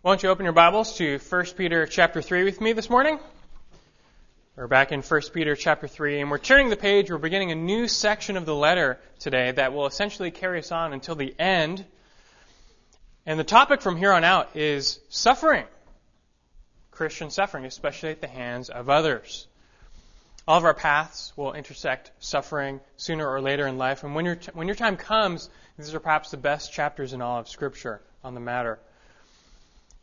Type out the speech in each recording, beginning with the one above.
Why don't you open your Bibles to 1 Peter chapter 3 with me this morning? We're back in 1 Peter chapter 3 and we're turning the page. We're beginning a new section of the letter today that will essentially carry us on until the end. And the topic from here on out is suffering. Christian suffering, especially at the hands of others. All of our paths will intersect suffering sooner or later in life. And when your, t- when your time comes, these are perhaps the best chapters in all of Scripture on the matter.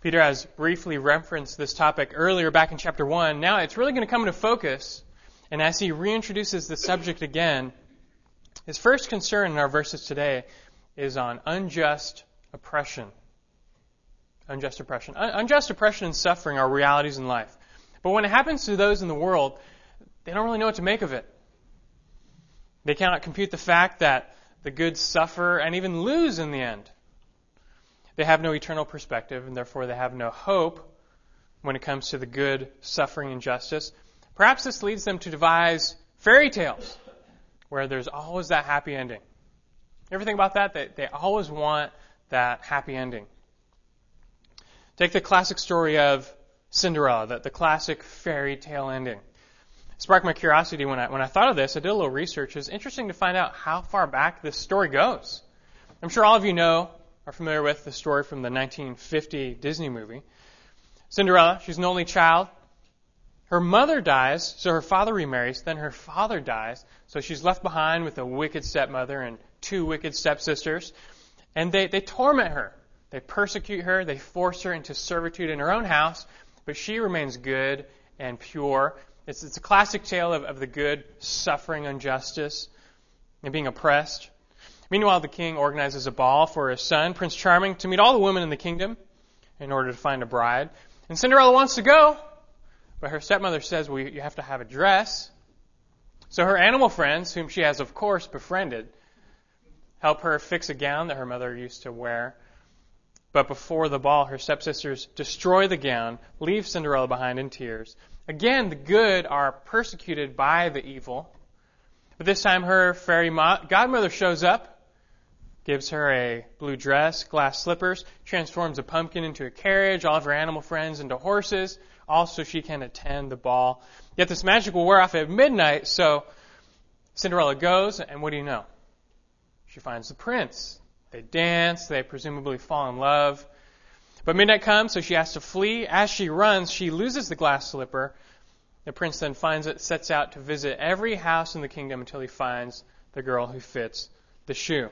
Peter has briefly referenced this topic earlier back in chapter 1. Now it's really going to come into focus, and as he reintroduces the subject again, his first concern in our verses today is on unjust oppression. Unjust oppression. Un- unjust oppression and suffering are realities in life. But when it happens to those in the world, they don't really know what to make of it. They cannot compute the fact that the good suffer and even lose in the end. They have no eternal perspective, and therefore they have no hope when it comes to the good suffering and justice. Perhaps this leads them to devise fairy tales where there's always that happy ending. Everything about that? They, they always want that happy ending. Take the classic story of Cinderella, the, the classic fairy tale ending. It sparked my curiosity when I, when I thought of this. I did a little research. It's interesting to find out how far back this story goes. I'm sure all of you know are familiar with the story from the 1950 Disney movie. Cinderella, she's an only child. Her mother dies, so her father remarries. Then her father dies, so she's left behind with a wicked stepmother and two wicked stepsisters. And they, they torment her. They persecute her. They force her into servitude in her own house, but she remains good and pure. It's, it's a classic tale of, of the good suffering injustice and being oppressed. Meanwhile, the king organizes a ball for his son, Prince Charming, to meet all the women in the kingdom in order to find a bride. And Cinderella wants to go, but her stepmother says, well, you have to have a dress. So her animal friends, whom she has, of course, befriended, help her fix a gown that her mother used to wear. But before the ball, her stepsisters destroy the gown, leave Cinderella behind in tears. Again, the good are persecuted by the evil. But this time her fairy godmother shows up gives her a blue dress, glass slippers, transforms a pumpkin into a carriage, all of her animal friends into horses, all so she can attend the ball. Yet this magic will wear off at midnight, so Cinderella goes, and what do you know? She finds the prince. They dance, they presumably fall in love. But midnight comes, so she has to flee. As she runs, she loses the glass slipper. The prince then finds it, sets out to visit every house in the kingdom until he finds the girl who fits the shoe.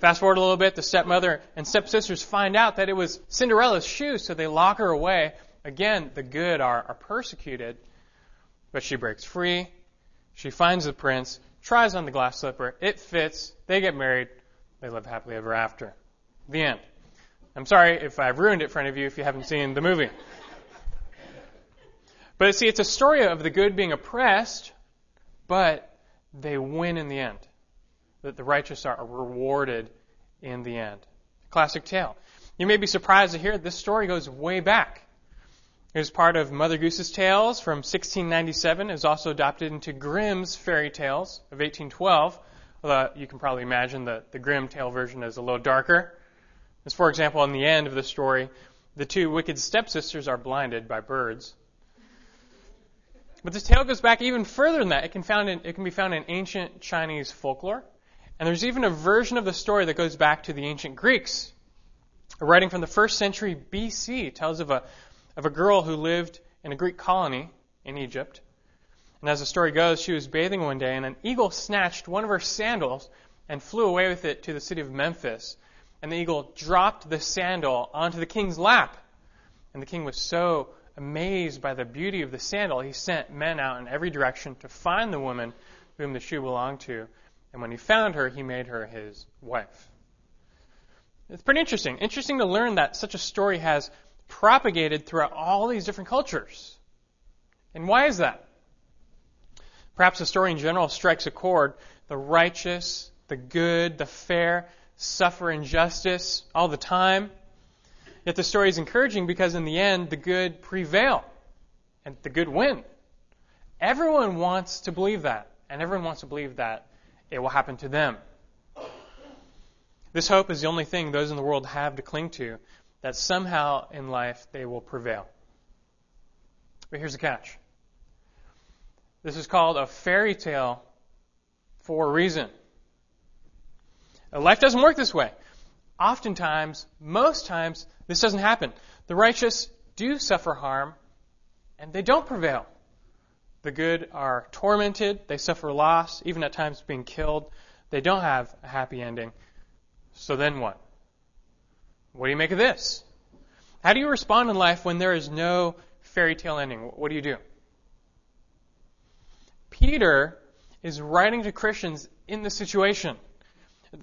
Fast forward a little bit, the stepmother and stepsisters find out that it was Cinderella's shoe, so they lock her away. Again, the good are, are persecuted, but she breaks free. She finds the prince, tries on the glass slipper, it fits, they get married, they live happily ever after. The end. I'm sorry if I've ruined it for any of you if you haven't seen the movie. But see, it's a story of the good being oppressed, but they win in the end that the righteous are rewarded in the end. Classic tale. You may be surprised to hear this story goes way back. It was part of Mother Goose's Tales from 1697. It was also adopted into Grimm's Fairy Tales of 1812. Although you can probably imagine that the Grimm tale version is a little darker. As for example, in the end of the story, the two wicked stepsisters are blinded by birds. But this tale goes back even further than that. It can, in, it can be found in ancient Chinese folklore. And there's even a version of the story that goes back to the ancient Greeks. A writing from the first century BC tells of a, of a girl who lived in a Greek colony in Egypt. And as the story goes, she was bathing one day, and an eagle snatched one of her sandals and flew away with it to the city of Memphis. And the eagle dropped the sandal onto the king's lap. And the king was so amazed by the beauty of the sandal, he sent men out in every direction to find the woman whom the shoe belonged to. And when he found her, he made her his wife. It's pretty interesting. Interesting to learn that such a story has propagated throughout all these different cultures. And why is that? Perhaps the story in general strikes a chord. The righteous, the good, the fair suffer injustice all the time. Yet the story is encouraging because in the end, the good prevail and the good win. Everyone wants to believe that, and everyone wants to believe that it will happen to them. This hope is the only thing those in the world have to cling to. that somehow in life they will prevail. But here's the catch. This is called a fairy tale for a reason. Life doesn't work this way. Oftentimes, most times, this doesn't happen. The righteous do suffer harm and they don't prevail. The good are tormented, they suffer loss, even at times being killed. They don't have a happy ending. So then what? What do you make of this? How do you respond in life when there is no fairy tale ending? What do you do? Peter is writing to Christians in this situation.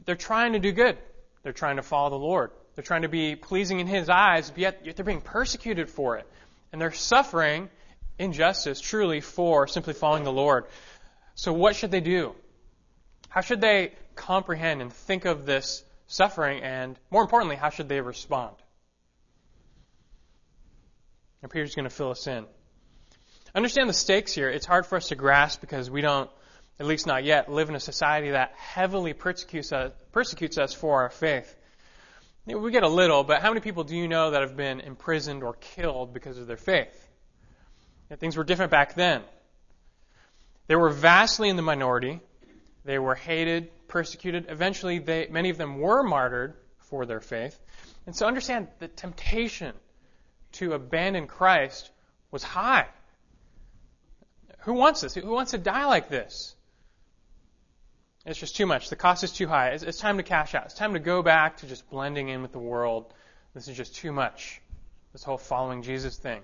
They're trying to do good. They're trying to follow the Lord. They're trying to be pleasing in His eyes, yet, yet they're being persecuted for it. And they're suffering injustice truly for simply following the Lord. So what should they do? How should they comprehend and think of this suffering? And more importantly, how should they respond? And Peter's going to fill us in. Understand the stakes here. It's hard for us to grasp because we don't, at least not yet, live in a society that heavily persecutes us, persecutes us for our faith. We get a little, but how many people do you know that have been imprisoned or killed because of their faith? Things were different back then. They were vastly in the minority. They were hated, persecuted. Eventually, they, many of them were martyred for their faith. And so understand the temptation to abandon Christ was high. Who wants this? Who wants to die like this? It's just too much. The cost is too high. It's, it's, time to cash out. It's time to go back to just blending in with the world. This is just too much. This whole following Jesus thing.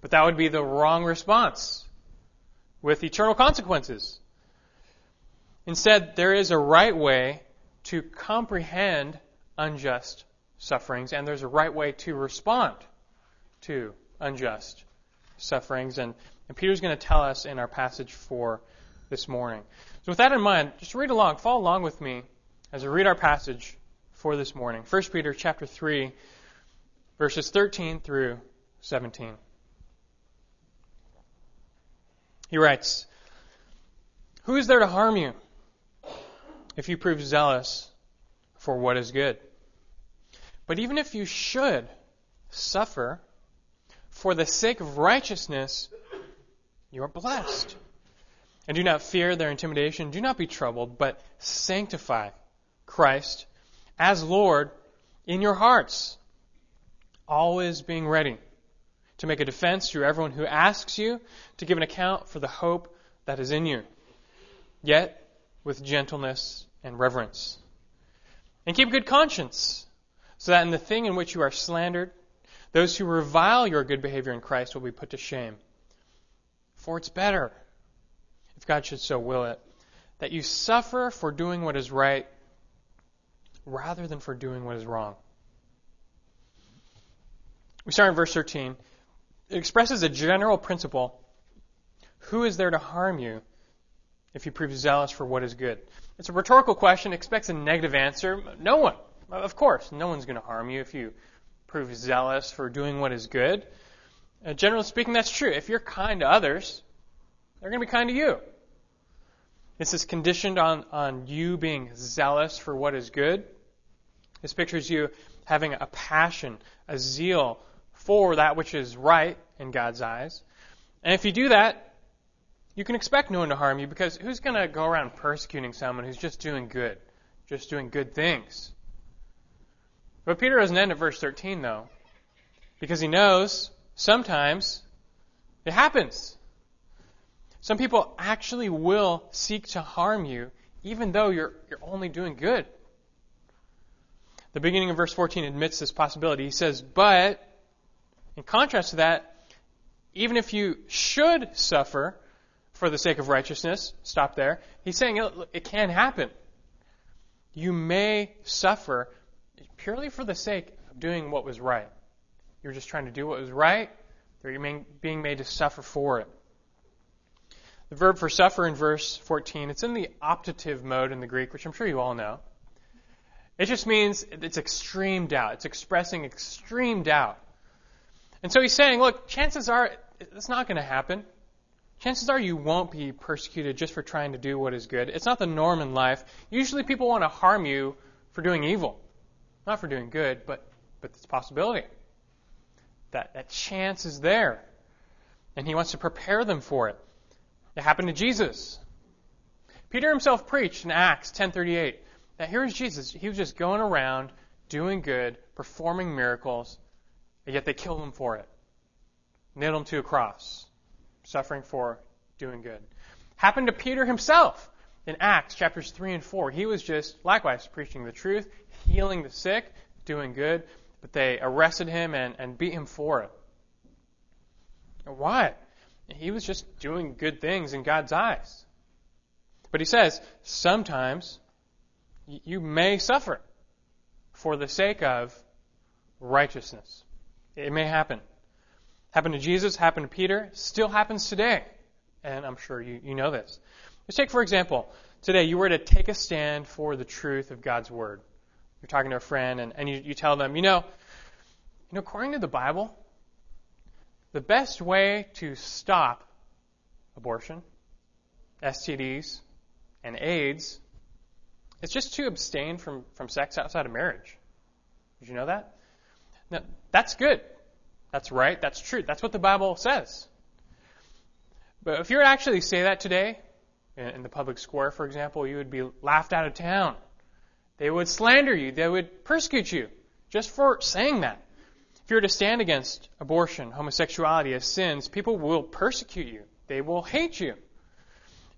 But that would be the wrong response with eternal consequences. Instead, there is a right way to comprehend unjust sufferings, and there's a right way to respond to unjust sufferings. And, and Peter's going to tell us in our passage for this morning. So with that in mind, just read along, follow along with me as I read our passage for this morning. 1 Peter chapter 3, verses 13 through 17. He writes, Who is there to harm you if you prove zealous for what is good? But even if you should suffer for the sake of righteousness, you are blessed. And do not fear their intimidation. Do not be troubled, but sanctify Christ as Lord in your hearts, always being ready to make a defense to everyone who asks you to give an account for the hope that is in you, yet with gentleness and reverence. And keep good conscience, so that in the thing in which you are slandered, those who revile your good behavior in Christ will be put to shame. For it's better, if God should so will it, that you suffer for doing what is right rather than for doing what is wrong. We start in verse 13. Expresses a general principle. Who is there to harm you if you prove zealous for what is good? It's a rhetorical question, expects a negative answer. No one. Of course, no one's going to harm you if you prove zealous for doing what is good. Uh, generally speaking, that's true. If you're kind to others, they're going to be kind to you. This is conditioned on, on you being zealous for what is good. This pictures you having a passion, a zeal for that which is right in God's eyes. And if you do that, you can expect no one to harm you because who's going to go around persecuting someone who's just doing good, just doing good things? But Peter doesn't end at verse 13, though, because he knows sometimes it happens. Some people actually will seek to harm you, even though you're, you're only doing good. The beginning of verse 14 admits this possibility. He says, But in contrast to that, even if you should suffer for the sake of righteousness, stop there. He's saying it, it can happen. You may suffer purely for the sake of doing what was right. You're just trying to do what was right, or you're being made to suffer for it. The verb for suffer in verse 14, it's in the optative mode in the Greek, which I'm sure you all know. It just means it's extreme doubt. It's expressing extreme doubt. And so he's saying, look, chances are it's not going to happen. Chances are you won't be persecuted just for trying to do what is good. It's not the norm in life. Usually people want to harm you for doing evil. Not for doing good, but but it's a possibility. That, that chance is there. And he wants to prepare them for it. It happened to Jesus. Peter himself preached in Acts 10:38 that here's Jesus. He was just going around doing good, performing miracles, and yet they killed him for it. Nailed him to a cross, suffering for doing good. Happened to Peter himself in Acts chapters 3 and 4. He was just likewise preaching the truth, healing the sick, doing good, but they arrested him and, and beat him for it. Why? He was just doing good things in God's eyes. But he says, sometimes you may suffer for the sake of righteousness. It may happen. Happened to Jesus, happened to Peter, still happens today. And I'm sure you, you know this. Let's take, for example, today you were to take a stand for the truth of God's Word. You're talking to a friend and, and you, you tell them, you know, you know, according to the Bible, the best way to stop abortion, STDs, and AIDS is just to abstain from, from sex outside of marriage. Did you know that? Now, that's good. That's right. That's true. That's what the Bible says. But if you were to actually say that today, in the public square, for example, you would be laughed out of town. They would slander you. They would persecute you just for saying that. If you were to stand against abortion, homosexuality as sins, people will persecute you. They will hate you.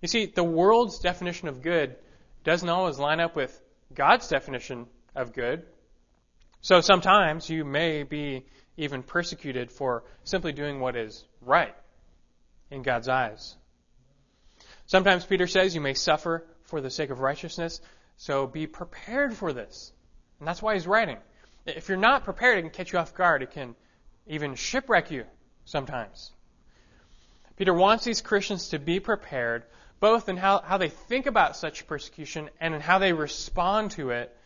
You see, the world's definition of good doesn't always line up with God's definition of good. So sometimes you may be even persecuted for simply doing what is right in God's eyes. Sometimes Peter says you may suffer for the sake of righteousness, so be prepared for this. And that's why he's writing. If you're not prepared, it can catch you off guard. It can even shipwreck you sometimes. Peter wants these Christians to be prepared, both in how, how they think about such persecution and in how they respond to it.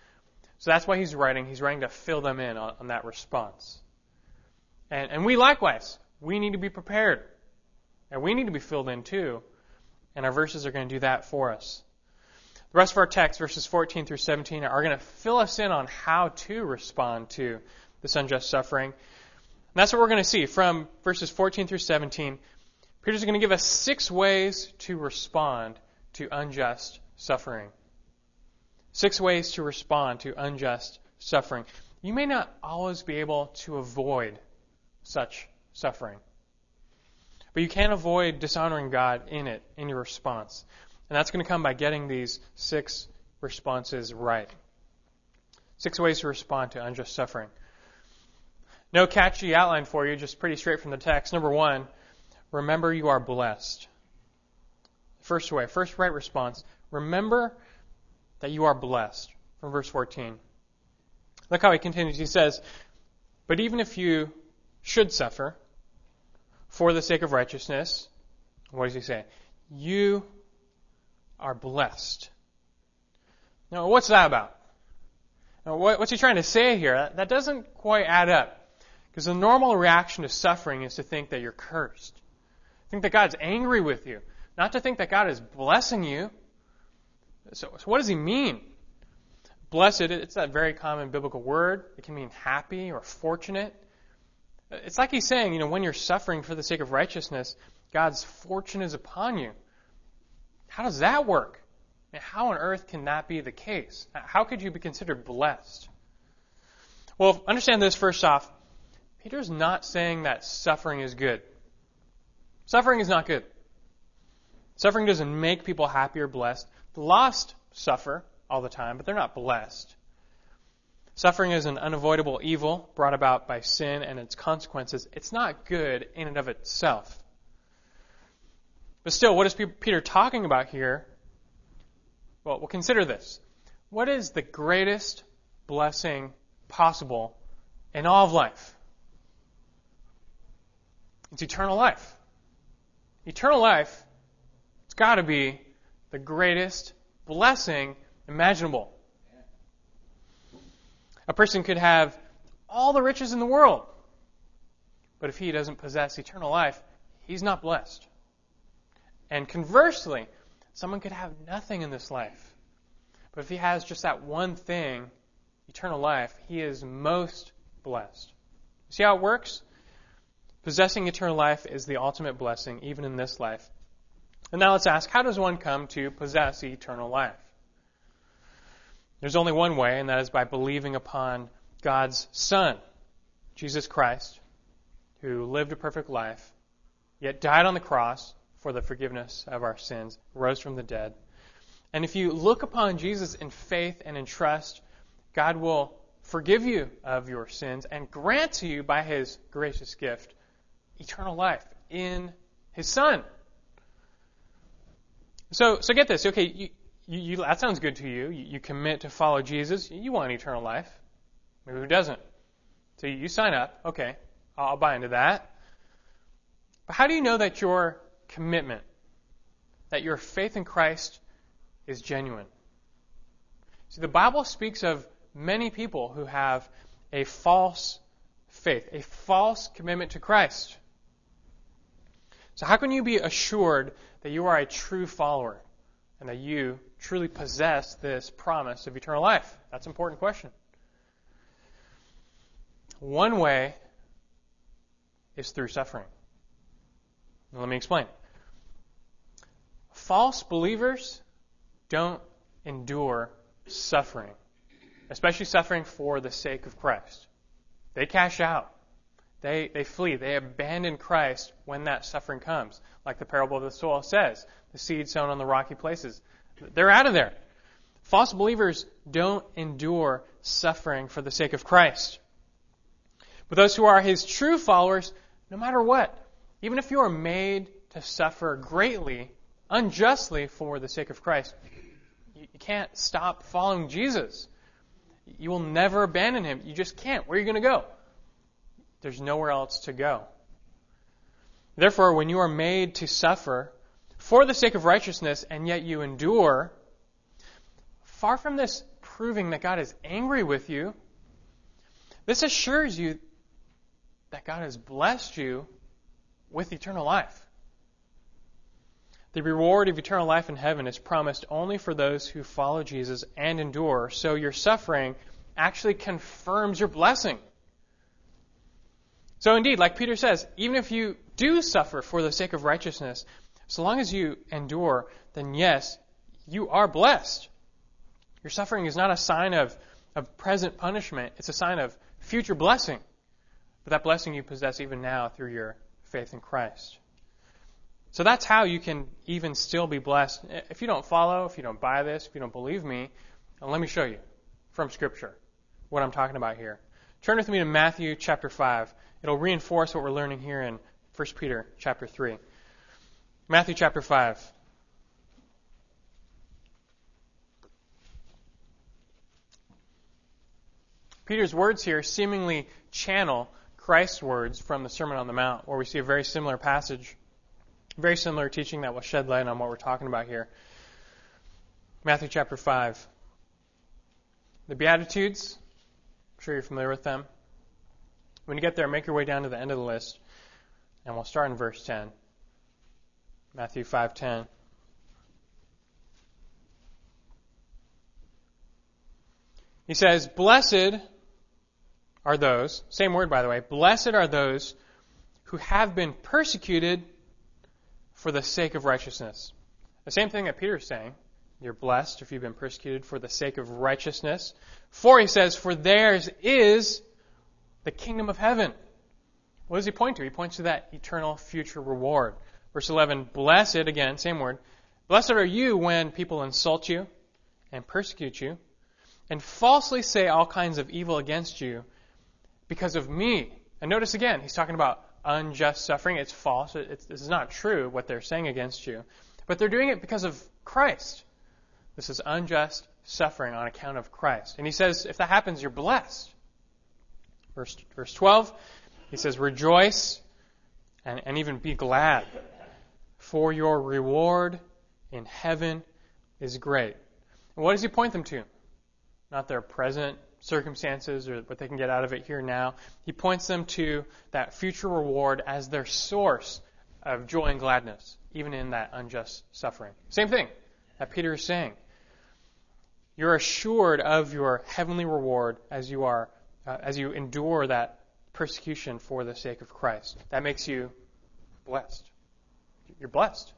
So that's why he's writing. He's writing to fill them in on, on that response. And, and we likewise, we need to be prepared. And we need to be filled in too. And our verses are going to do that for us. The rest of our text, verses 14 through 17, are going to fill us in on how to respond to this unjust suffering. And that's what we're going to see from verses 14 through 17. Peter's going to give us six ways to respond to unjust suffering. Six ways to respond to unjust suffering. You may not always be able to avoid such suffering, but you can avoid dishonoring God in it, in your response. And that's going to come by getting these six responses right. Six ways to respond to unjust suffering. No catchy outline for you, just pretty straight from the text. Number one, remember you are blessed. First way, first right response, remember that you are blessed. From verse 14. Look how he continues. He says, But even if you should suffer for the sake of righteousness, what does he say? You are blessed. Now, what's that about? Now, what's he trying to say here? That doesn't quite add up. Because the normal reaction to suffering is to think that you're cursed. Think that God's angry with you. Not to think that God is blessing you. So, so what does he mean? Blessed, it's that very common biblical word. It can mean happy or fortunate. It's like he's saying, you know, when you're suffering for the sake of righteousness, God's fortune is upon you. How does that work? how on earth can that be the case? How could you be considered blessed? Well, understand this first off. Peter's not saying that suffering is good. Suffering is not good. Suffering doesn't make people happy or blessed. The lost suffer all the time, but they're not blessed. Suffering is an unavoidable evil brought about by sin and its consequences. It's not good in and of itself. But still, what is Peter talking about here? Well, we'll consider this. What is the greatest blessing possible in all of life? It's eternal life. Eternal life, it's got to be the greatest blessing imaginable. A person could have all the riches in the world, but if he doesn't possess eternal life, he's not blessed. And conversely, someone could have nothing in this life. But if he has just that one thing, eternal life, he is most blessed. See how it works? Possessing eternal life is the ultimate blessing, even in this life. And now let's ask how does one come to possess eternal life? There's only one way, and that is by believing upon God's Son, Jesus Christ, who lived a perfect life, yet died on the cross for the forgiveness of our sins, rose from the dead. And if you look upon Jesus in faith and in trust, God will forgive you of your sins and grant to you by his gracious gift eternal life in his Son. So, so get this. Okay, you, you, you, that sounds good to you. you. You commit to follow Jesus. You want eternal life. Maybe who doesn't? So you sign up. Okay, I'll buy into that. But how do you know that your commitment, that your faith in Christ is genuine? See, the Bible speaks of many people who have a false faith, a false commitment to Christ. So, how can you be assured that you are a true follower and that you truly possess this promise of eternal life? That's an important question. One way is through suffering. Now, let me explain. False believers don't endure suffering, especially suffering for the sake of Christ. They cash out. They, they flee. They abandon Christ when that suffering comes. Like the parable of the soil says the seed sown on the rocky places. They're out of there. False believers don't endure suffering for the sake of Christ. But those who are his true followers, no matter what, even if you are made to suffer greatly, unjustly for the sake of Christ, you can't stop following Jesus. You will never abandon him. You just can't. Where are you going to go? There's nowhere else to go. Therefore, when you are made to suffer for the sake of righteousness and yet you endure, far from this proving that God is angry with you, this assures you that God has blessed you with eternal life. The reward of eternal life in heaven is promised only for those who follow Jesus and endure, so your suffering actually confirms your blessing. So indeed, like Peter says, even if you do suffer for the sake of righteousness, so long as you endure, then yes, you are blessed. Your suffering is not a sign of, of present punishment, it's a sign of future blessing. But that blessing you possess even now through your faith in Christ. So that's how you can even still be blessed. If you don't follow, if you don't buy this, if you don't believe me, let me show you from Scripture what I'm talking about here. Turn with me to Matthew chapter 5. It'll reinforce what we're learning here in 1 Peter chapter 3. Matthew chapter 5. Peter's words here seemingly channel Christ's words from the Sermon on the Mount, where we see a very similar passage, very similar teaching that will shed light on what we're talking about here. Matthew chapter 5. The Beatitudes, I'm sure you're familiar with them. When you get there, make your way down to the end of the list, and we'll start in verse 10. Matthew 5:10. He says, "Blessed are those, same word by the way, blessed are those who have been persecuted for the sake of righteousness." The same thing that Peter's saying. You're blessed if you've been persecuted for the sake of righteousness. For he says, For theirs is the kingdom of heaven. What does he point to? He points to that eternal future reward. Verse 11, Blessed, again, same word. Blessed are you when people insult you and persecute you and falsely say all kinds of evil against you because of me. And notice again, he's talking about unjust suffering. It's false. It's, this is not true what they're saying against you. But they're doing it because of Christ. This is unjust suffering on account of Christ. And he says, if that happens, you're blessed. Verse, verse 12, he says, Rejoice and, and even be glad, for your reward in heaven is great. And what does he point them to? Not their present circumstances or what they can get out of it here now. He points them to that future reward as their source of joy and gladness, even in that unjust suffering. Same thing that Peter is saying. You're assured of your heavenly reward as you are uh, as you endure that persecution for the sake of Christ. That makes you blessed. You're blessed.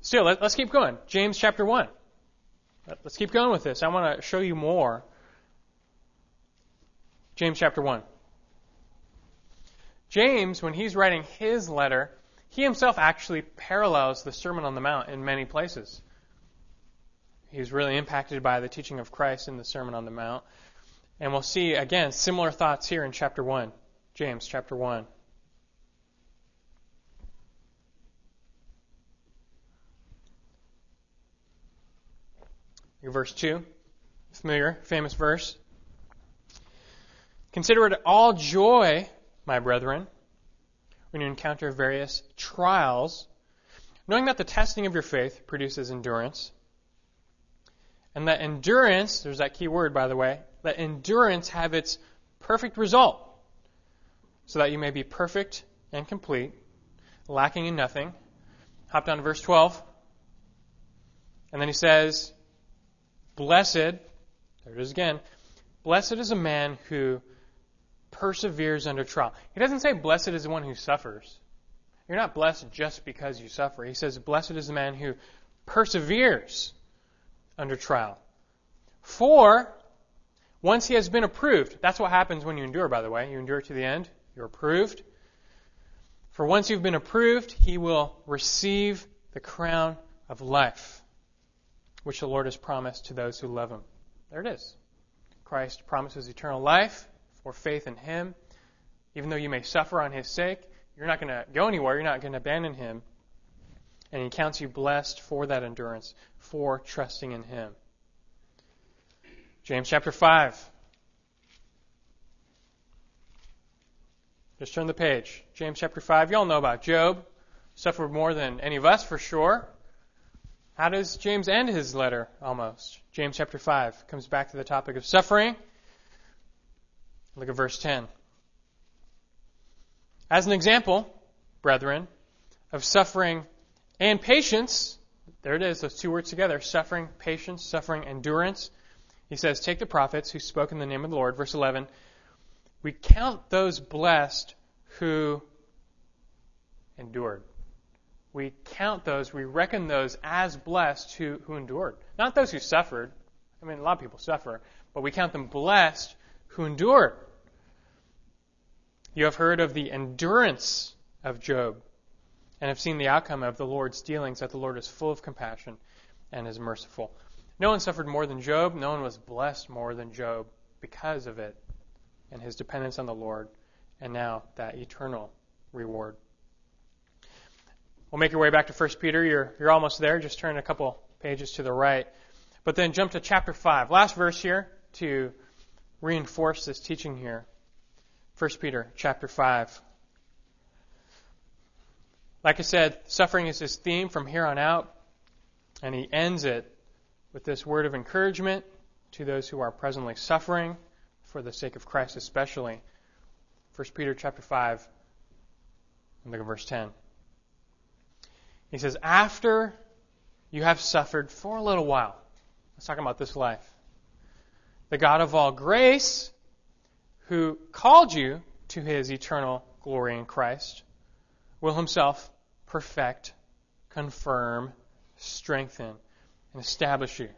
Still, let, us keep going. James chapter 1. Let's keep going with this. I want to show you more. James chapter 1. James, when he's writing his letter, he himself actually parallels the Sermon on the Mount in many places. He's really impacted by the teaching of Christ in the Sermon on the Mount. And we'll see, again, similar thoughts here in chapter 1. James chapter 1. Verse 2, familiar, famous verse. Consider it all joy, my brethren, when you encounter various trials, knowing that the testing of your faith produces endurance. And that endurance, there's that key word, by the way, that endurance have its perfect result, so that you may be perfect and complete, lacking in nothing. Hop down to verse 12. And then he says, Blessed, there it is again, blessed is a man who perseveres under trial. He doesn't say blessed is the one who suffers. You're not blessed just because you suffer. He says, Blessed is the man who perseveres under trial. For once he has been approved, that's what happens when you endure, by the way. You endure to the end, you're approved. For once you've been approved, he will receive the crown of life, which the Lord has promised to those who love him. There it is. Christ promises eternal life for faith in him. Even though you may suffer on his sake, you're not going to go anywhere. You're not going to abandon him. And he counts you blessed for that endurance, for trusting in him. James chapter 5. Just turn the page. James chapter 5. You all know about Job. Suffered more than any of us for sure. How does James end his letter almost? James chapter 5 comes back to the topic of suffering. Look at verse 10. As an example, brethren, of suffering and patience, there it is, those two words together suffering, patience, suffering, endurance. He says, Take the prophets who spoke in the name of the Lord. Verse 11. We count those blessed who endured. We count those, we reckon those as blessed who, who endured. Not those who suffered. I mean, a lot of people suffer, but we count them blessed who endured. You have heard of the endurance of Job and have seen the outcome of the Lord's dealings, that the Lord is full of compassion and is merciful. No one suffered more than Job. No one was blessed more than Job because of it and his dependence on the Lord, and now that eternal reward. We'll make your way back to 1 Peter. You're, you're almost there. Just turn a couple pages to the right. But then jump to chapter 5. Last verse here to reinforce this teaching here. 1 Peter chapter 5. Like I said, suffering is his theme from here on out, and he ends it with this word of encouragement to those who are presently suffering for the sake of Christ especially. 1 Peter chapter 5 and look at verse 10. He says, After you have suffered for a little while, let's talk about this life. The God of all grace, who called you to his eternal glory in Christ, will himself perfect, confirm, strengthen, and establish you.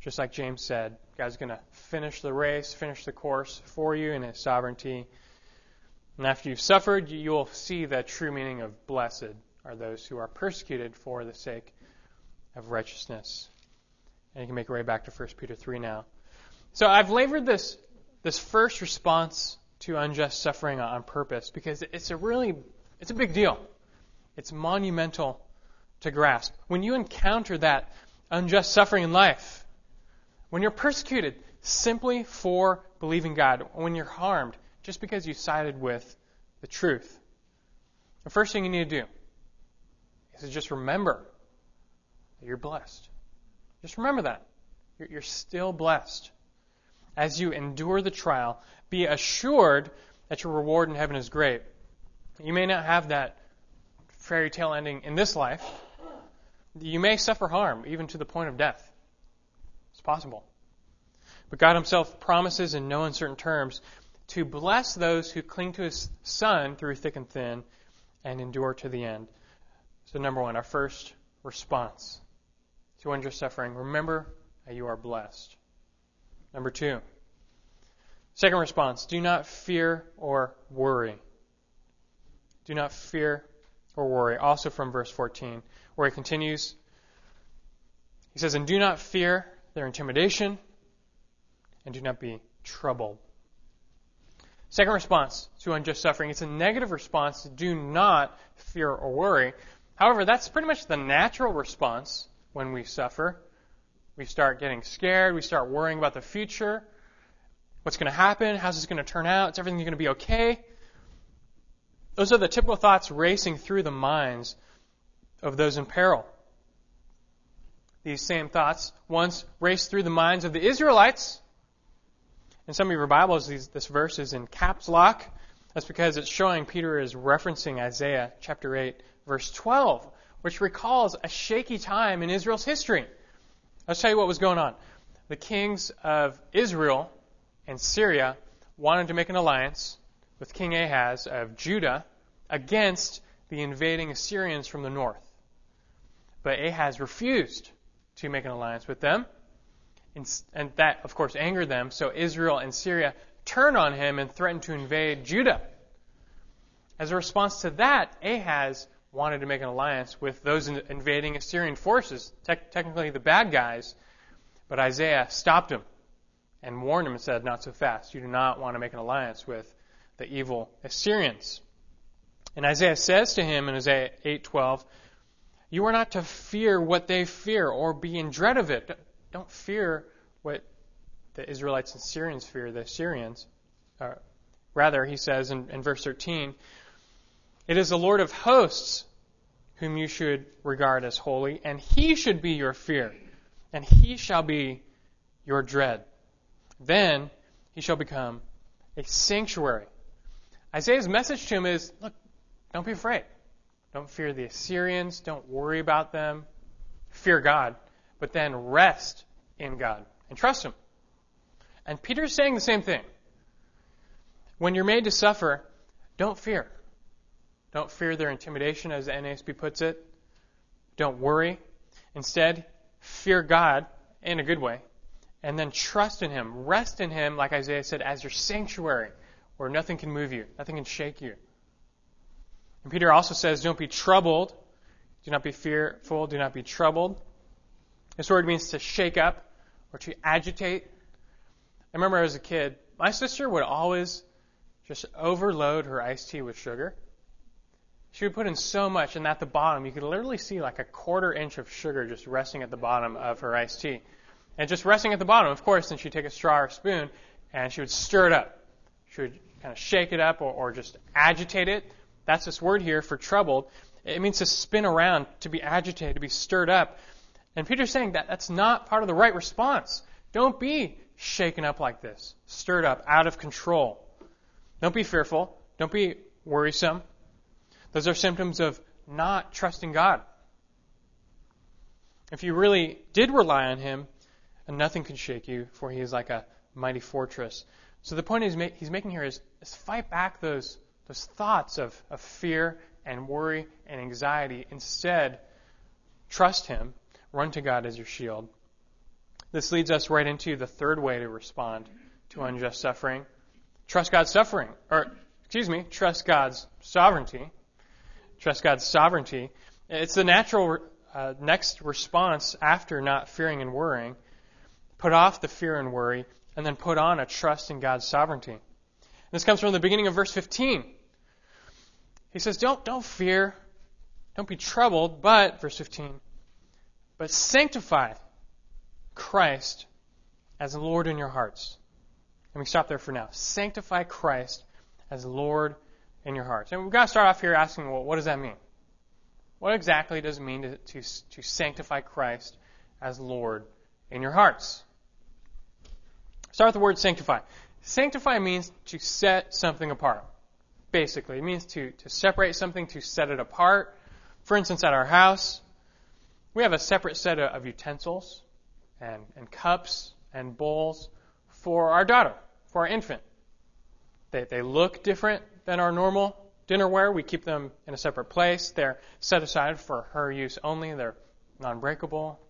Just like James said, God's going to finish the race, finish the course for you in His sovereignty. And after you've suffered, you will see the true meaning of blessed are those who are persecuted for the sake of righteousness. And you can make your way back to 1 Peter 3 now. So I've labored this, this first response to unjust suffering on purpose because it's a really, it's a big deal. It's monumental to grasp. When you encounter that unjust suffering in life, when you're persecuted simply for believing God, when you're harmed just because you sided with the truth, the first thing you need to do is to just remember that you're blessed. Just remember that. You're, you're still blessed. As you endure the trial, be assured that your reward in heaven is great. You may not have that fairy tale ending in this life, you may suffer harm, even to the point of death. It's possible. But God Himself promises in no uncertain terms to bless those who cling to His Son through thick and thin and endure to the end. So, number one, our first response to unjust suffering remember that you are blessed. Number two, second response do not fear or worry. Do not fear or worry. Also from verse 14, where he continues, he says, And do not fear their intimidation, and do not be troubled. Second response to unjust suffering, it's a negative response. Do not fear or worry. However, that's pretty much the natural response when we suffer. We start getting scared. We start worrying about the future. What's going to happen? How's this going to turn out? Is everything going to be okay? Those are the typical thoughts racing through the minds of those in peril. These same thoughts once raced through the minds of the Israelites in some of your Bibles, these, this verse is in caps lock. That's because it's showing Peter is referencing Isaiah chapter 8, verse 12, which recalls a shaky time in Israel's history. Let's tell you what was going on. The kings of Israel and Syria wanted to make an alliance with King Ahaz of Judah against the invading Assyrians from the north. But Ahaz refused to make an alliance with them. And that, of course, angered them. So Israel and Syria turned on him and threatened to invade Judah. As a response to that, Ahaz wanted to make an alliance with those invading Assyrian forces, te- technically the bad guys. But Isaiah stopped him and warned him and said, Not so fast. You do not want to make an alliance with the evil Assyrians. And Isaiah says to him in Isaiah 8:12, "You are not to fear what they fear or be in dread of it don't fear what the Israelites and Syrians fear, the Assyrians. Uh, rather, he says in, in verse 13, it is the Lord of hosts whom you should regard as holy, and he should be your fear, and he shall be your dread. Then he shall become a sanctuary. Isaiah's message to him is look, don't be afraid. Don't fear the Assyrians. Don't worry about them. Fear God but then rest in God and trust Him. And Peter's saying the same thing. When you're made to suffer, don't fear. Don't fear their intimidation, as the NASB puts it. Don't worry. Instead, fear God in a good way. And then trust in Him. Rest in Him, like Isaiah said, as your sanctuary, where nothing can move you, nothing can shake you. And Peter also says, don't be troubled. Do not be fearful. Do not be troubled. This word means to shake up or to agitate. I remember as a kid, my sister would always just overload her iced tea with sugar. She would put in so much, and at the bottom, you could literally see like a quarter inch of sugar just resting at the bottom of her iced tea. And just resting at the bottom, of course, then she'd take a straw or spoon and she would stir it up. She would kind of shake it up or, or just agitate it. That's this word here for troubled. It means to spin around, to be agitated, to be stirred up. And Peter's saying that that's not part of the right response. Don't be shaken up like this, stirred up, out of control. Don't be fearful. Don't be worrisome. Those are symptoms of not trusting God. If you really did rely on Him, and nothing can shake you, for He is like a mighty fortress. So the point he's making here is, is fight back those, those thoughts of, of fear and worry and anxiety. Instead, trust Him Run to God as your shield. This leads us right into the third way to respond to unjust suffering. Trust God's suffering, or excuse me, trust God's sovereignty. Trust God's sovereignty. It's the natural uh, next response after not fearing and worrying. Put off the fear and worry, and then put on a trust in God's sovereignty. This comes from the beginning of verse 15. He says, Don't, don't fear, don't be troubled, but, verse 15, but sanctify Christ as Lord in your hearts. Let me stop there for now. Sanctify Christ as Lord in your hearts. And we've got to start off here asking, well, what does that mean? What exactly does it mean to, to, to sanctify Christ as Lord in your hearts? Start with the word sanctify. Sanctify means to set something apart. Basically, it means to, to separate something, to set it apart. For instance, at our house, we have a separate set of utensils and, and cups and bowls for our daughter, for our infant. They, they look different than our normal dinnerware. We keep them in a separate place. They're set aside for her use only. They're non breakable.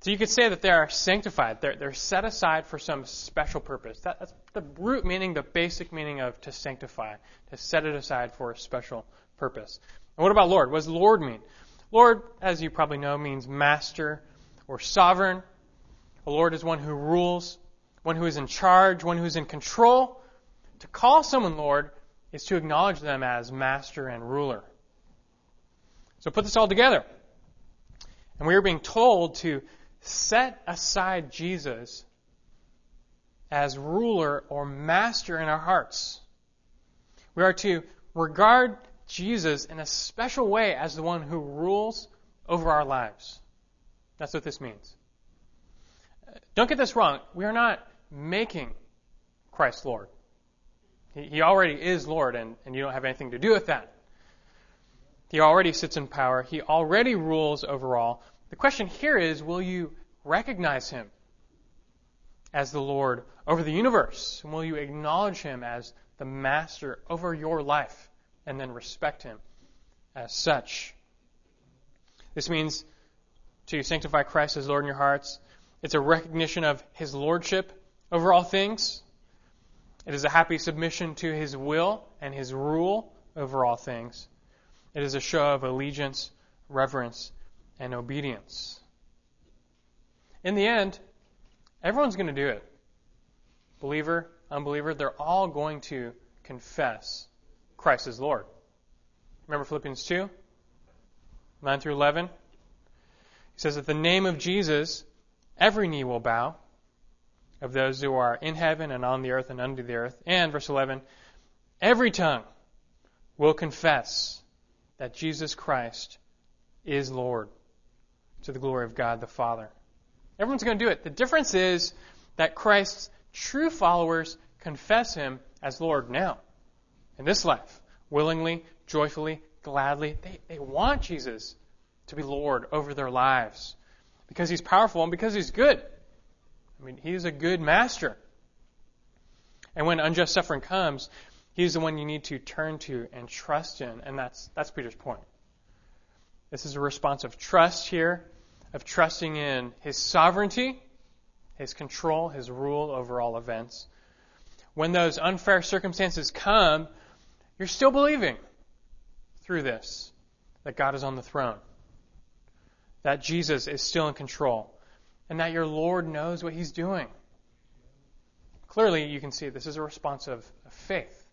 So you could say that they are sanctified. They're, they're set aside for some special purpose. That, that's the root meaning, the basic meaning of to sanctify, to set it aside for a special purpose. And what about Lord? What does Lord mean? Lord, as you probably know, means master or sovereign. A Lord is one who rules, one who is in charge, one who is in control. To call someone Lord is to acknowledge them as master and ruler. So put this all together. And we are being told to set aside Jesus as ruler or master in our hearts. We are to regard Jesus in a special way as the one who rules over our lives. That's what this means. Don't get this wrong. We are not making Christ Lord. He already is Lord, and, and you don't have anything to do with that. He already sits in power. He already rules over all. The question here is will you recognize him as the Lord over the universe? And will you acknowledge him as the master over your life and then respect him as such? This means to sanctify Christ as Lord in your hearts. It's a recognition of his lordship over all things. It is a happy submission to his will and his rule over all things. It is a show of allegiance, reverence, and obedience. In the end, everyone's going to do it. Believer, unbeliever, they're all going to confess Christ as Lord. Remember Philippians 2? 9 through 11? He says, At the name of Jesus, every knee will bow of those who are in heaven and on the earth and under the earth. And, verse 11, every tongue will confess that Jesus Christ is Lord to the glory of God the Father. Everyone's going to do it. The difference is that Christ's true followers confess him as Lord now, in this life, willingly, joyfully, gladly. They, they want Jesus to be Lord over their lives because he's powerful and because he's good. I mean, he's a good master. And when unjust suffering comes, he's the one you need to turn to and trust in. And that's, that's Peter's point. This is a response of trust here, of trusting in his sovereignty, his control, his rule over all events. When those unfair circumstances come, you're still believing through this that God is on the throne, that Jesus is still in control, and that your Lord knows what He's doing. Clearly, you can see this is a response of, faith.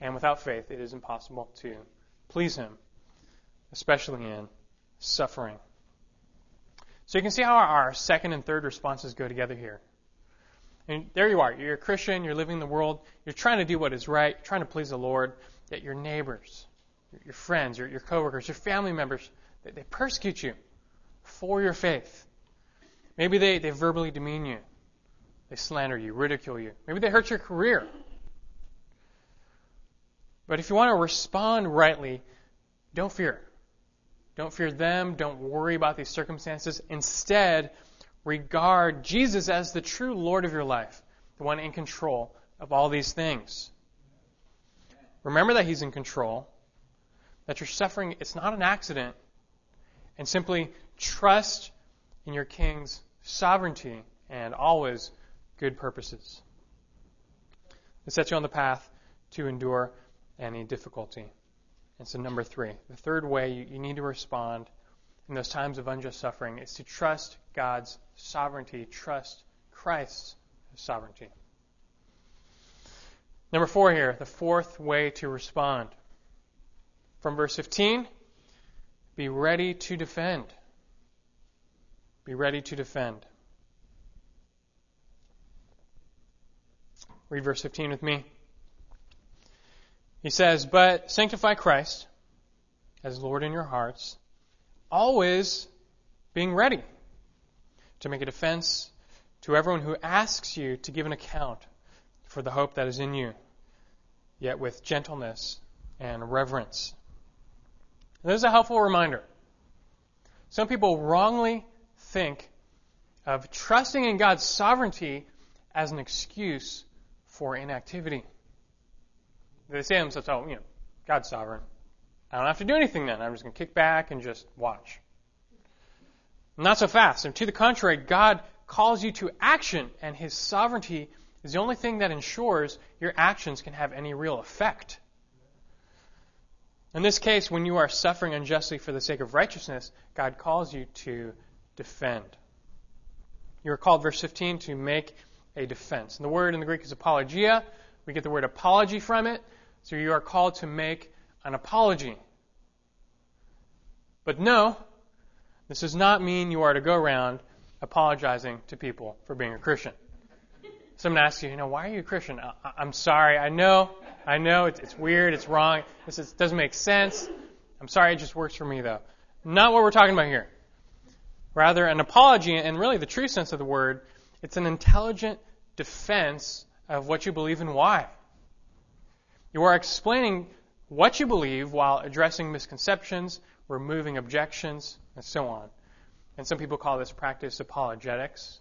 And without faith, it is impossible to please Him, especially in suffering. So you can see how our second and third responses go together here. And there you are. You're a Christian. You're living in the world. You're trying to do what is right. You're trying to please the Lord. Yet your neighbors, your friends, your, your coworkers, your family members, they, they persecute you for your faith. Maybe they, they verbally demean you. They slander you, ridicule you. Maybe they hurt your career. But if you want to respond rightly, don't fear. Don't fear them. Don't worry about these circumstances. Instead, regard Jesus as the true Lord of your life, the one in control of all these things. Remember that He's in control, that your suffering, it's not an accident, and simply trust in your King's sovereignty, and always good purposes. It sets you on the path to endure any difficulty. And so, number three, the third way you, need to respond in those times of unjust suffering is to trust God's sovereignty, trust Christ's sovereignty. Number four here, the fourth way to respond. From verse 15, be ready to defend. Be ready to defend. Read verse 15 with me. He says, But sanctify Christ as Lord in your hearts, always being ready to make a defense to everyone who asks you to give an account for the hope that is in you, yet with gentleness and reverence. And this is a helpful reminder. Some people wrongly think of trusting in God's sovereignty as an excuse for inactivity. They say to themselves, oh, you know, God's sovereign. I don't have to do anything then. I'm just going to kick back and just watch. Not so fast. And to the contrary, God calls you to action, and His sovereignty is the only thing that ensures your actions can have any real effect. In this case, when you are suffering unjustly for the sake of righteousness, God calls you to defend. You are called, verse 15, to make a defense. And the word in the Greek is apologia. We get the word apology from it. So you are called to make an apology. But no, this does not mean you are to go around apologizing to people for being a Christian. Someone asks you, you know, why are you a Christian? I, am sorry. I know. I know it's, it's weird. It's wrong. This is, doesn't make sense. I'm sorry. It just works for me, though. Not what we're talking about here. Rather, an apology, and really the true sense of the word, it's an intelligent defense of what you believe and why. You are explaining what you believe while addressing misconceptions, removing objections, and so on. And some people call this practice apologetics.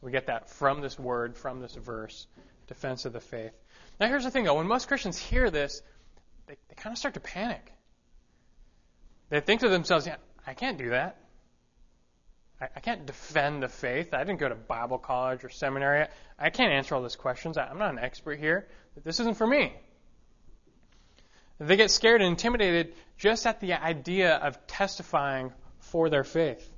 We get that from this word, from this verse, defense of the faith. Now, here's the thing, though. When most Christians hear this, they, they kind of start to panic. They think to themselves, yeah, I can't do that. I, I can't defend the faith. I didn't go to Bible college or seminary. I can't answer all those questions. I, I'm not an expert here. This isn't for me. They get scared and intimidated just at the idea of testifying for their faith.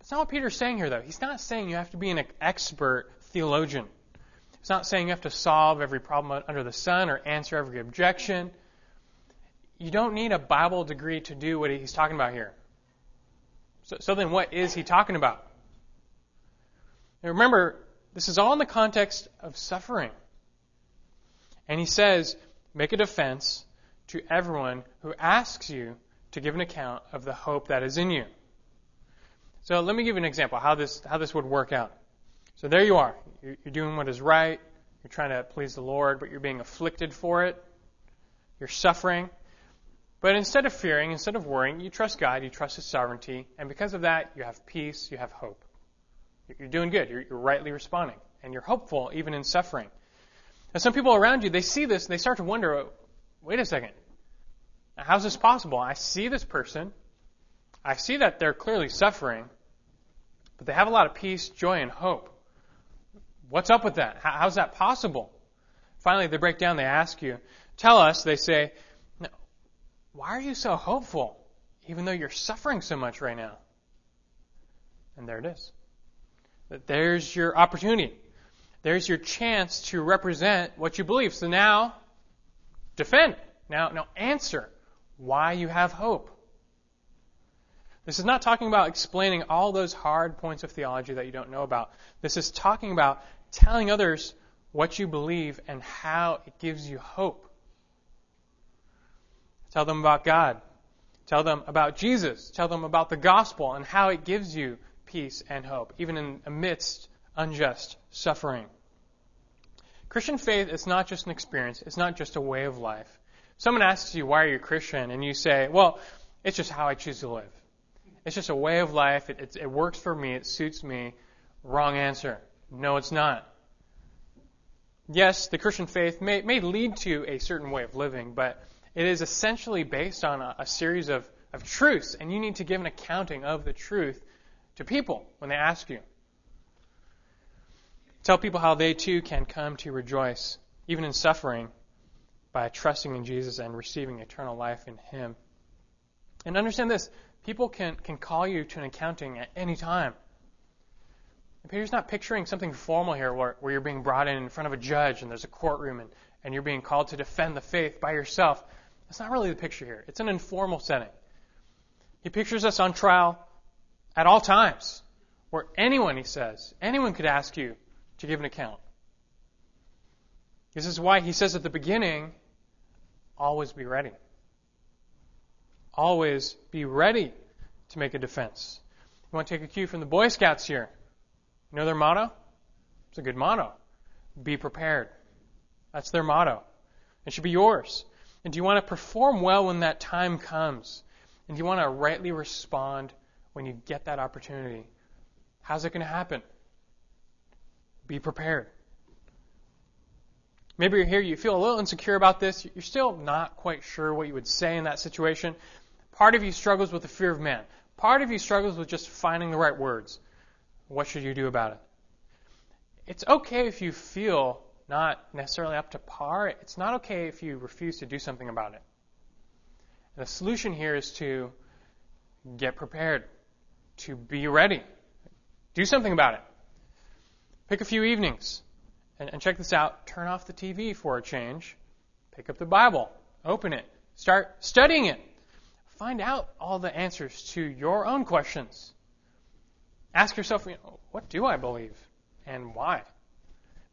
It's not what Peter's saying here, though. He's not saying you have to be an expert theologian. He's not saying you have to solve every problem under the sun or answer every objection. You don't need a Bible degree to do what he's talking about here. So, so then, what is he talking about? Now remember, this is all in the context of suffering. And he says, make a defense to everyone who asks you to give an account of the hope that is in you. So let me give you an example how this how this would work out. So there you are. You're, doing what is right. You're trying to please the Lord, but you're being afflicted for it. You're suffering. But instead of fearing, instead of worrying, you trust God, you trust His sovereignty, and because of that, you have peace, you have hope. You're doing good. You're, you're rightly responding, and you're hopeful even in suffering. And some people around you, they see this and they start to wonder, wait a second, how's this possible? I see this person, I see that they're clearly suffering, but they have a lot of peace, joy, and hope. What's up with that? How's that possible? Finally, they break down, they ask you, tell us, they say, why are you so hopeful, even though you're suffering so much right now? And there it is. There's your opportunity. There's your chance to represent what you believe. So now, defend. Now, now answer why you have hope. This is not talking about explaining all those hard points of theology that you don't know about. This is talking about telling others what you believe and how it gives you hope. Tell them about God. Tell them about Jesus. Tell them about the gospel and how it gives you peace and hope, even in amidst unjust suffering. Christian faith is not just an experience, it's not just a way of life. Someone asks you, why are you Christian? And you say, well, it's just how I choose to live. It's just a way of life. It, it, it works for me. It suits me. Wrong answer. No, it's not. Yes, the Christian faith may, may lead to a certain way of living, but it is essentially based on a, a series of, of truths, and you need to give an accounting of the truth to people when they ask you. Tell people how they too can come to rejoice, even in suffering, by trusting in Jesus and receiving eternal life in Him. And understand this people can, can call you to an accounting at any time. And Peter's not picturing something formal here where, where you're being brought in in front of a judge and there's a courtroom and, and you're being called to defend the faith by yourself. That's not really the picture here. It's an informal setting. He pictures us on trial at all times, where anyone, he says, anyone could ask you to give an account. This is why he says at the beginning, always be ready. Always be ready to make a defense. You want to take a cue from the Boy Scouts here? You know their motto? It's a good motto. Be prepared. That's their motto. It should be yours. And do you want to perform well when that time comes? And do you want to rightly respond when you get that opportunity? How's it going to happen? Be prepared. Maybe you're here, you feel a little insecure about this, you're still not quite sure what you would say in that situation. Part of you struggles with the fear of man. Part of you struggles with just finding the right words. What should you do about it? It's okay if you feel not necessarily up to par. It's not okay if you refuse to do something about it. The solution here is to get prepared, to be ready, do something about it. Pick a few evenings and, and check this out. Turn off the TV for a change. Pick up the Bible, open it, start studying it. Find out all the answers to your own questions. Ask yourself, you know, what do I believe and why?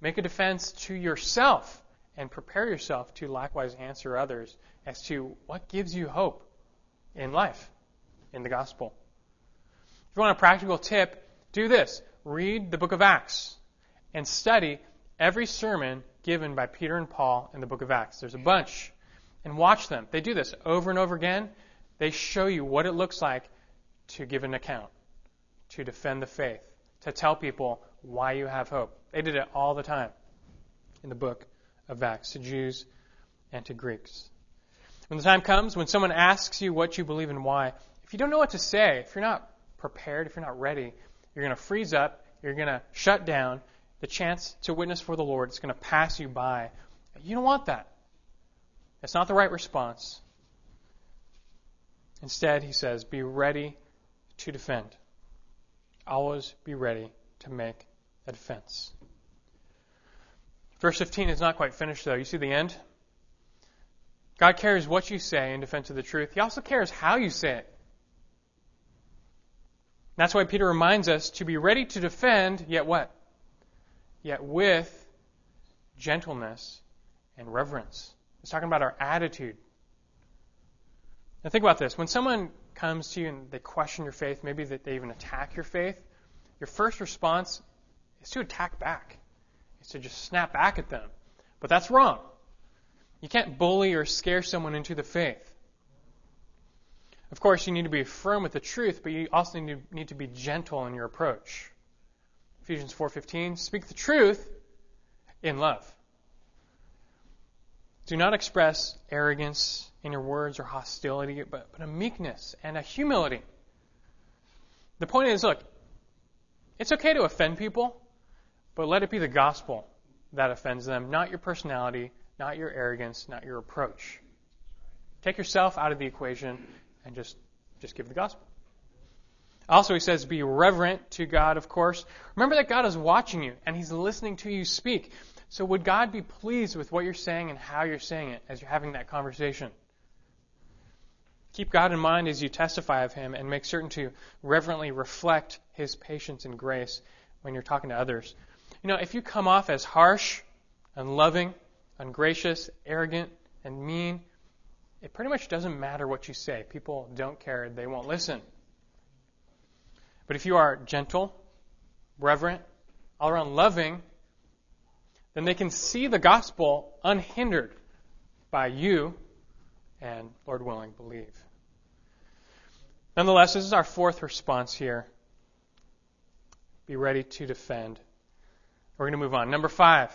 Make a defense to yourself and prepare yourself to likewise answer others as to what gives you hope in life, in the gospel. If you want a practical tip, do this. Read the book of Acts and study every sermon given by Peter and Paul in the book of Acts. There's a bunch. And watch them. They do this over and over again. They show you what it looks like to give an account, to defend the faith, to tell people why you have hope. They did it all the time in the book of Acts to Jews and to Greeks. When the time comes, when someone asks you what you believe and why, if you don't know what to say, if you're not prepared, if you're not ready, you're going to freeze up, you're going to shut down. The chance to witness for the Lord is going to pass you by. You don't want that. That's not the right response. Instead, he says, be ready to defend. Always be ready to make a defense. Verse 15 is not quite finished, though. You see the end? God cares what you say in defense of the truth. He also cares how you say it. That's why Peter reminds us to be ready to defend, yet what? Yet with gentleness and reverence. It's talking about our attitude. Now think about this. When someone comes to you and they question your faith, maybe that they even attack your faith, your first response is to attack back is to just snap back at them. But that's wrong. You can't bully or scare someone into the faith. Of course, you need to be firm with the truth, but you also need to be gentle in your approach. Ephesians 4:15, speak the truth in love. Do not express arrogance in your words or hostility, but, but a meekness and a humility. The point is, look, it's okay to offend people, but let it be the gospel that offends them, not your personality, not your arrogance, not your approach. Take yourself out of the equation and just, just give the gospel. Also, he says, be reverent to God, of course. Remember that God is watching you and he's listening to you speak. So, would God be pleased with what you're saying and how you're saying it as you're having that conversation? Keep God in mind as you testify of him and make certain to reverently reflect his patience and grace when you're talking to others. You know, if you come off as harsh, unloving, ungracious, arrogant, and mean, it pretty much doesn't matter what you say. People don't care, they won't listen. But if you are gentle, reverent, all around loving, then they can see the gospel unhindered by you and, Lord willing, believe. Nonetheless, this is our fourth response here. Be ready to defend we're going to move on. Number five.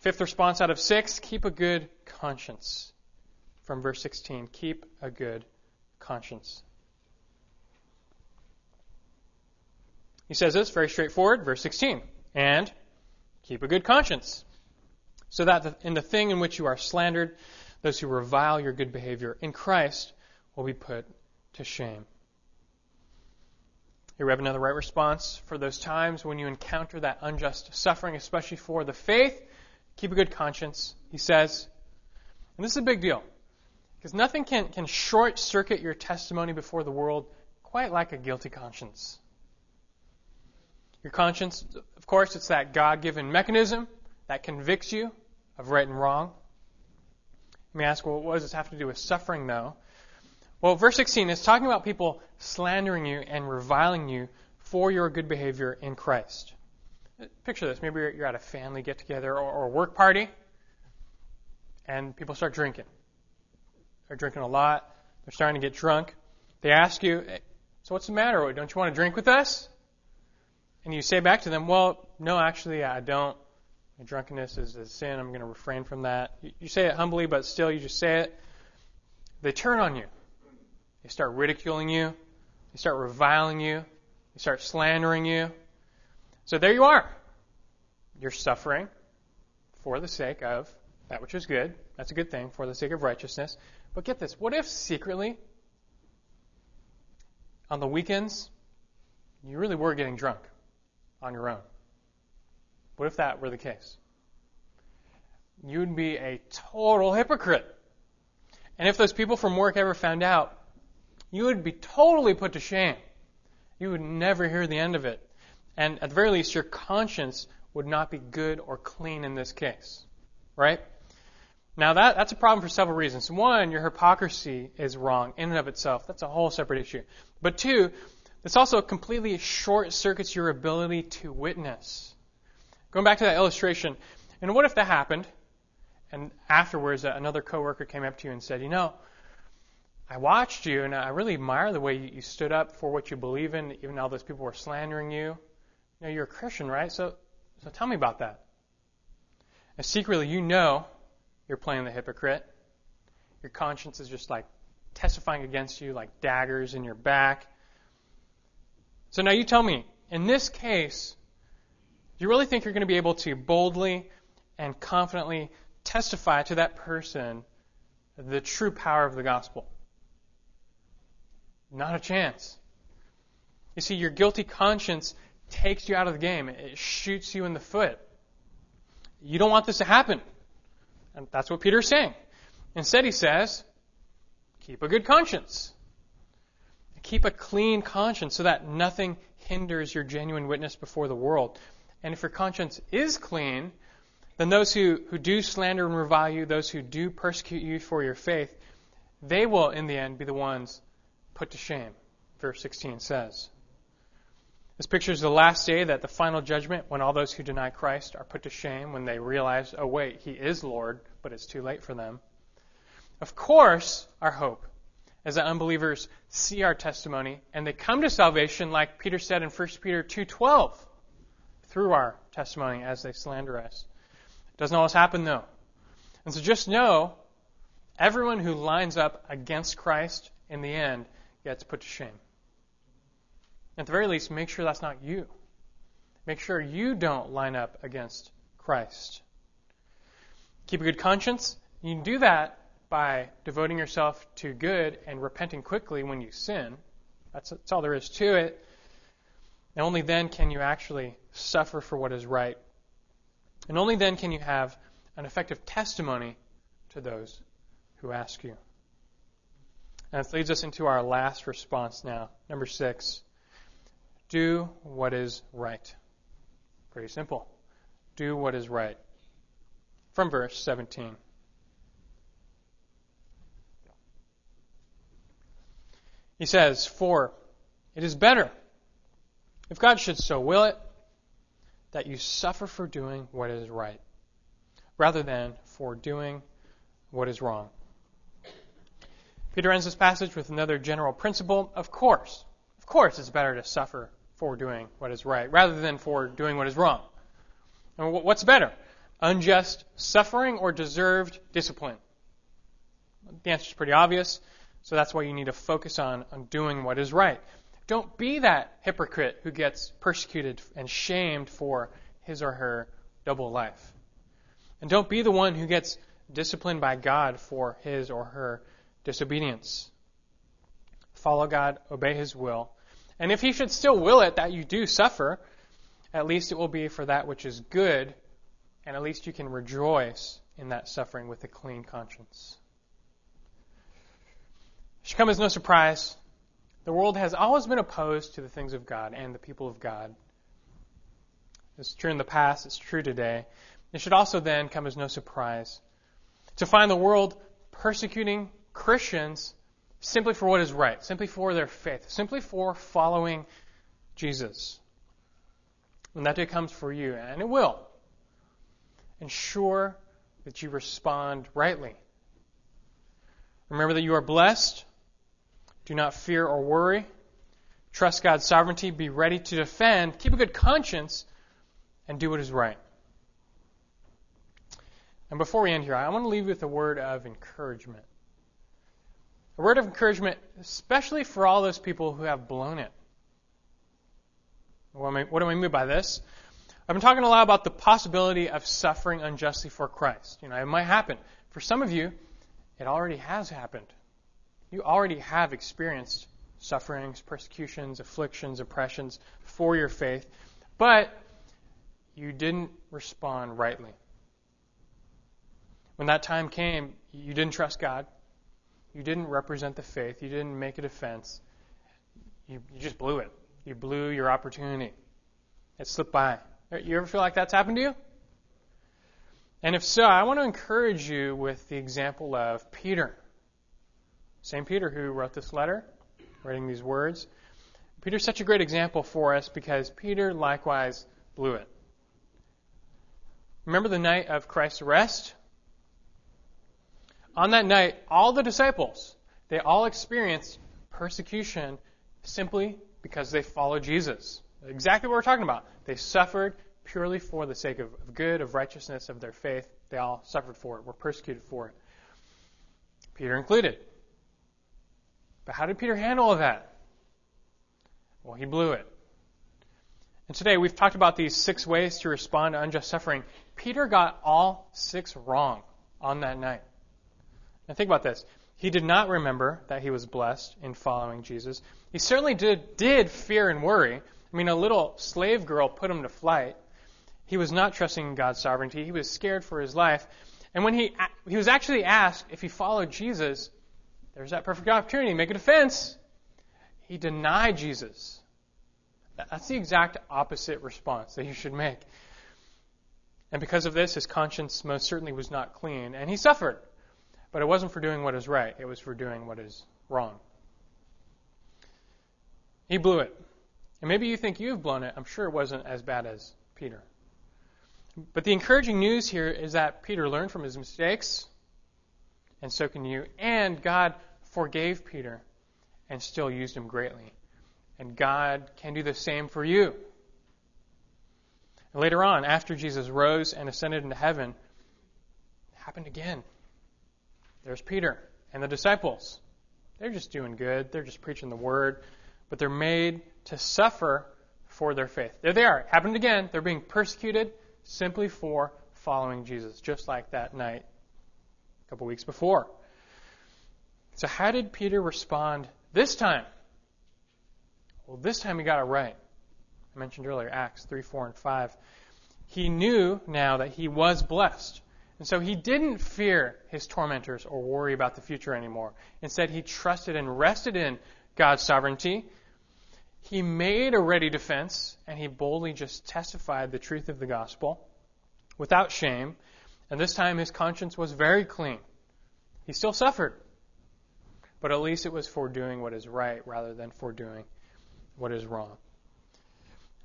Fifth response out of six keep a good conscience. From verse 16. Keep a good conscience. He says this very straightforward, verse 16. And keep a good conscience, so that in the thing in which you are slandered, those who revile your good behavior in Christ will be put to shame. Here we have another right response for those times when you encounter that unjust suffering, especially for the faith. Keep a good conscience, he says. And this is a big deal. Because nothing can, can short circuit your testimony before the world quite like a guilty conscience. Your conscience, of course, it's that God given mechanism that convicts you of right and wrong. Let me ask, well, what does this have to do with suffering, though? Well, verse 16 is talking about people slandering you and reviling you for your good behavior in Christ. Picture this. Maybe you're at a family get together or a work party, and people start drinking. They're drinking a lot. They're starting to get drunk. They ask you, So what's the matter? Don't you want to drink with us? And you say back to them, well, no, actually, I don't. Drunkenness is a sin. I'm going to refrain from that. You say it humbly, but still, you just say it. They turn on you. They start ridiculing you. They start reviling you. They start slandering you. So there you are. You're suffering for the sake of that which is good. That's a good thing, for the sake of righteousness. But get this what if secretly, on the weekends, you really were getting drunk on your own? What if that were the case? You'd be a total hypocrite. And if those people from work ever found out, you would be totally put to shame. You would never hear the end of it. And at the very least, your conscience would not be good or clean in this case. Right? Now that, that's a problem for several reasons. One, your hypocrisy is wrong in and of itself. That's a whole separate issue. But two, this also completely short circuits your ability to witness. Going back to that illustration, and what if that happened, and afterwards uh, another coworker came up to you and said, you know, I watched you and I really admire the way you stood up for what you believe in, even though those people were slandering you. You know, you're a Christian, right? So, so tell me about that. And secretly, you know you're playing the hypocrite. Your conscience is just like testifying against you like daggers in your back. So now you tell me, in this case, do you really think you're going to be able to boldly and confidently testify to that person the true power of the gospel? Not a chance. You see, your guilty conscience takes you out of the game. It shoots you in the foot. You don't want this to happen. And that's what Peter's saying. Instead, he says, keep a good conscience. Keep a clean conscience so that nothing hinders your genuine witness before the world. And if your conscience is clean, then those who, who do slander and revile you, those who do persecute you for your faith, they will, in the end, be the ones put to shame, verse 16 says. This pictures the last day that the final judgment, when all those who deny Christ are put to shame, when they realize, oh, wait, he is Lord, but it's too late for them. Of course, our hope that unbelievers see our testimony and they come to salvation, like Peter said in 1 Peter 2.12, through our testimony as they slander us. It doesn't always happen, though. And so just know, everyone who lines up against Christ in the end gets put to shame. At the very least, make sure that's not you. Make sure you don't line up against Christ. Keep a good conscience. You can do that by devoting yourself to good and repenting quickly when you sin. That's, that's all there is to it. And only then can you actually suffer for what is right. And only then can you have an effective testimony to those who ask you. And this leads us into our last response now. Number six do what is right. Pretty simple. Do what is right. From verse 17. He says, For it is better, if God should so will it, that you suffer for doing what is right, rather than for doing what is wrong. Peter ends this passage with another general principle. Of course, of course, it's better to suffer for doing what is right rather than for doing what is wrong. And what's better? Unjust suffering or deserved discipline? The answer is pretty obvious, so that's why you need to focus on, on doing what is right. Don't be that hypocrite who gets persecuted and shamed for his or her double life. And don't be the one who gets disciplined by God for his or her disobedience. Follow God, obey His will. And if He should still will it that you do suffer, at least it will be for that which is good, and at least you can rejoice in that suffering with a clean conscience. Should come as no surprise. The world has always been opposed to the things of God and the people of God. It's true in the past, it's true today. It should also then come as no surprise to find the world persecuting Christians simply for what is right, simply for their faith, simply for following Jesus. When that day comes for you, and it will, ensure that you respond rightly. Remember that you are blessed. Do not fear or worry. trust God's sovereignty, be ready to defend, keep a good conscience, and do what is right. And before we end here, I want to leave you with a word of encouragement. A word of encouragement, especially for all those people who have blown it. What do I mean by this? I've been talking a lot about the possibility of suffering unjustly for Christ. You know, it might happen. For some of you, it already has happened. You already have experienced sufferings, persecutions, afflictions, oppressions for your faith, but you didn't respond rightly. When that time came, you didn't trust God. You didn't represent the faith. You didn't make a defense. You, you just blew it. You blew your opportunity. It slipped by. You ever feel like that's happened to you? And if so, I want to encourage you with the example of Peter. Same Peter who wrote this letter, writing these words. Peter's such a great example for us because Peter likewise blew it. Remember the night of Christ's arrest? On that night, all the disciples, they all experienced persecution simply because they followed Jesus. Exactly what we're talking about. They suffered purely for the sake of, of good, of righteousness, of their faith. They all suffered for it, were persecuted for it. Peter included. But how did Peter handle all that? Well, he blew it. And today we've talked about these six ways to respond to unjust suffering. Peter got all six wrong on that night. Now think about this. He did not remember that he was blessed in following Jesus. He certainly did, did fear and worry. I mean, a little slave girl put him to flight. He was not trusting in God's sovereignty. He was scared for his life. And when he, he was actually asked if he followed Jesus, there's that perfect opportunity make a defense. He denied Jesus. That's the exact opposite response that he should make. And because of this, his conscience most certainly was not clean, and he suffered. But it wasn't for doing what is right, it was for doing what is wrong. He blew it. And maybe you think you've blown it. I'm sure it wasn't as bad as Peter. But the encouraging news here is that Peter learned from his mistakes, and so can you. And God forgave Peter and still used him greatly. And God can do the same for you. And later on, after Jesus rose and ascended into heaven, it happened again. There's Peter and the disciples. They're just doing good. They're just preaching the word. But they're made to suffer for their faith. There they are. It happened again. They're being persecuted simply for following Jesus, just like that night a couple weeks before. So, how did Peter respond this time? Well, this time he got it right. I mentioned earlier, Acts 3, 4, and 5. He knew now that he was blessed. And so he didn't fear his tormentors or worry about the future anymore. Instead, he trusted and rested in God's sovereignty. He made a ready defense, and he boldly just testified the truth of the gospel without shame. And this time his conscience was very clean. He still suffered, but at least it was for doing what is right rather than for doing what is wrong.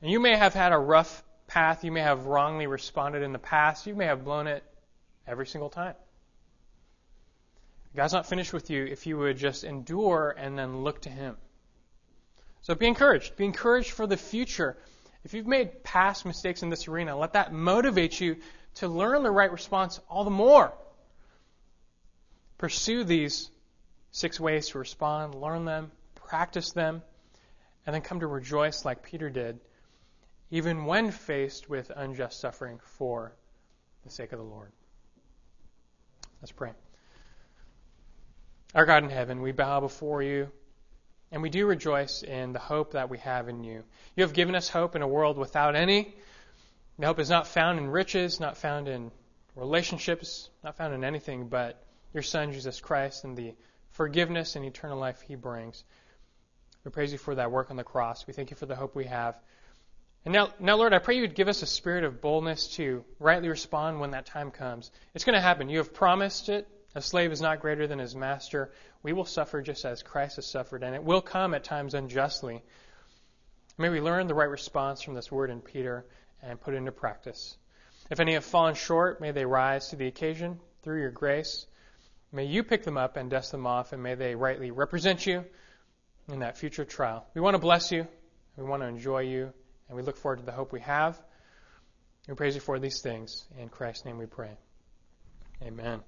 And you may have had a rough path. You may have wrongly responded in the past. You may have blown it every single time. God's not finished with you if you would just endure and then look to Him. So be encouraged. Be encouraged for the future. If you've made past mistakes in this arena, let that motivate you to learn the right response all the more. Pursue these six ways to respond, learn them, practice them, and then come to rejoice like Peter did, even when faced with unjust suffering for the sake of the Lord. Let's pray. Our God in heaven, we bow before you, and we do rejoice in the hope that we have in you. You have given us hope in a world without any. The hope is not found in riches, not found in relationships, not found in anything but your Son, Jesus Christ, and the forgiveness and eternal life he brings. We praise you for that work on the cross. We thank you for the hope we have. And now, now, Lord, I pray you would give us a spirit of boldness to rightly respond when that time comes. It's going to happen. You have promised it. A slave is not greater than his master. We will suffer just as Christ has suffered, and it will come at times unjustly. May we learn the right response from this word in Peter and put it into practice. If any have fallen short, may they rise to the occasion through your grace. May you pick them up and dust them off, and may they rightly represent you in that future trial. We want to bless you. We want to enjoy you. And we look forward to the hope we have. We praise you for these things. In Christ's name we pray. Amen.